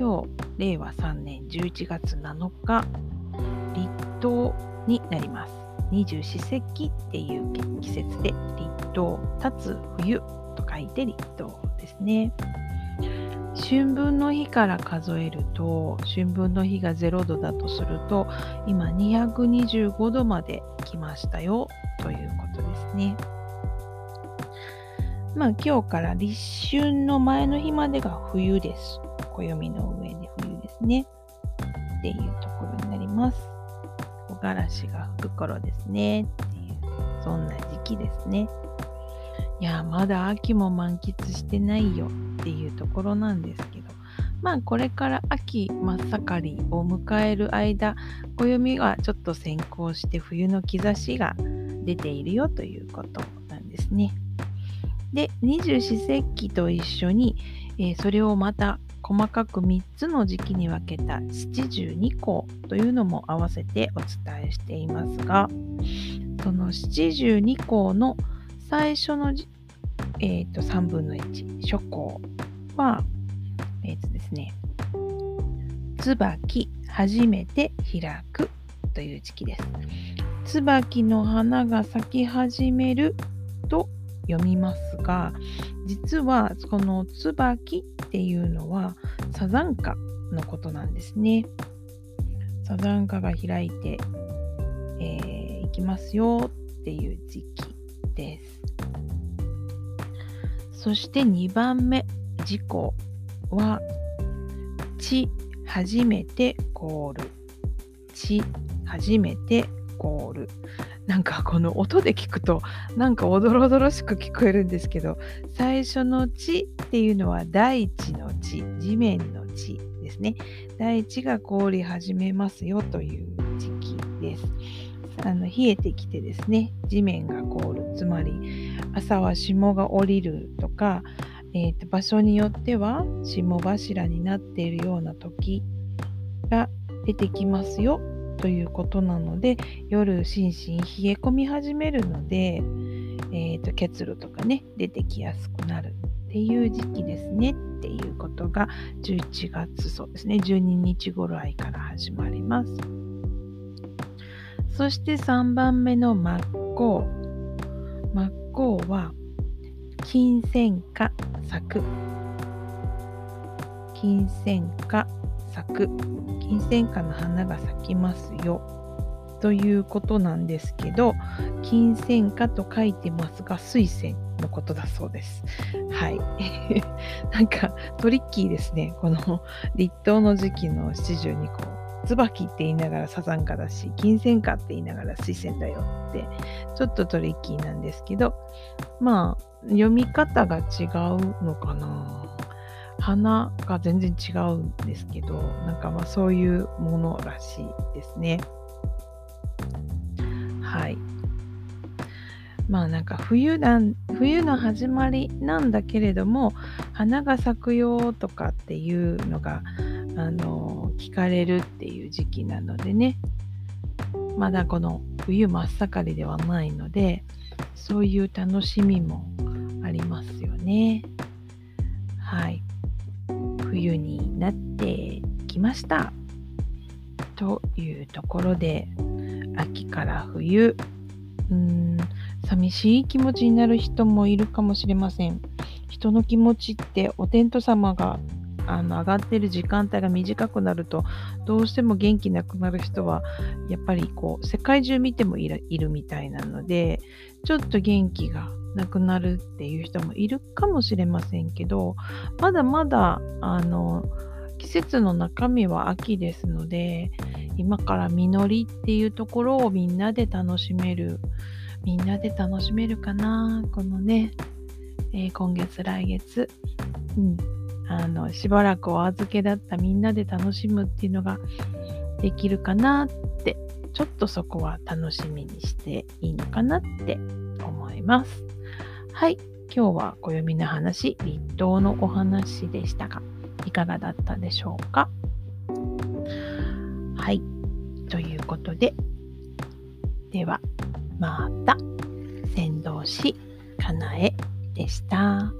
今日令和3年11月7日立冬になります二十四節気っていう季節で立冬立つ冬と書いて立冬ですね春分の日から数えると春分の日が0度だとすると今225度まで来ましたよということですね。まあ今日から立春の前の日までが冬です。暦の上で冬ですね。っていうところになります。木枯らしが吹く頃ですね。っていう、そんな時期ですね。いや、まだ秋も満喫してないよっていうところなんですけど、まあこれから秋真っ盛りを迎える間、暦はちょっと先行して冬の兆しが出ているよということなんですね。で、二十四節気と一緒に、えー、それをまた細かく3つの時期に分けた七十二項というのも合わせてお伝えしていますがその七十二項の最初の、えーと、3分の1初項は、えーとですね、椿初めて開くという時期です。椿の花が咲き始めると読みますが実はこの椿っていうのはサザンカのことなんですね。サザンカが開いて、えー、いきますよっていう時期です。そして2番目事項は「地初めて凍る」「地初めて凍る」なんかこの音で聞くとなんかおどろおどろしく聞こえるんですけど最初の地っていうのは大地の地地面の地ですね。大地が凍り始めますよという時期です。あの冷えてきてですね。地面が凍る。つまり朝は霜が降りるとか、えーと場所によっては霜柱になっているような時が出てきますよ。ということなので夜心身冷え込み始めるので、えーと、結露とかね出てきやすくなるっていう時期ですねっていうことが11月そうですね12日頃合いから始まります。そして3番目の真っ向。真っ向は金銭花咲く金銭花咲く金銭花の花が咲きますよということなんですけど金銭花と書いてますが水仙のことだそうです。はい。なんかトリッキーですね。この立冬の時期の七十二個。椿って言いながらサザンカだし、金銭花って言いながら水仙だよって、ちょっとトリッキーなんですけど、まあ、読み方が違うのかな。花が全然違うんですけどなんかまあそういうものらしいですね。はい。まあなんか冬なん冬の始まりなんだけれども花が咲くよとかっていうのがあの聞かれるっていう時期なのでね。まだこの冬真っ盛りではないのでそういう楽しみもありますよね。はい。冬になってきました。というところで秋から冬うーん寂しい気持ちになる人もいるかもしれません。人の気持ちってお天道様があの上がってる時間帯が短くなるとどうしても元気なくなる人はやっぱりこう世界中見てもいるみたいなのでちょっと元気がなくなるっていう人もいるかもしれませんけどまだまだあの季節の中身は秋ですので今から実りっていうところをみんなで楽しめるみんなで楽しめるかなこのね、えー、今月来月、うん、あのしばらくお預けだったみんなで楽しむっていうのができるかなってちょっとそこは楽しみにしていいのかなって思います。はい。今日は暦の話、立冬のお話でしたが、いかがだったでしょうか？はい。ということで、では、また、先導し、かなえでした。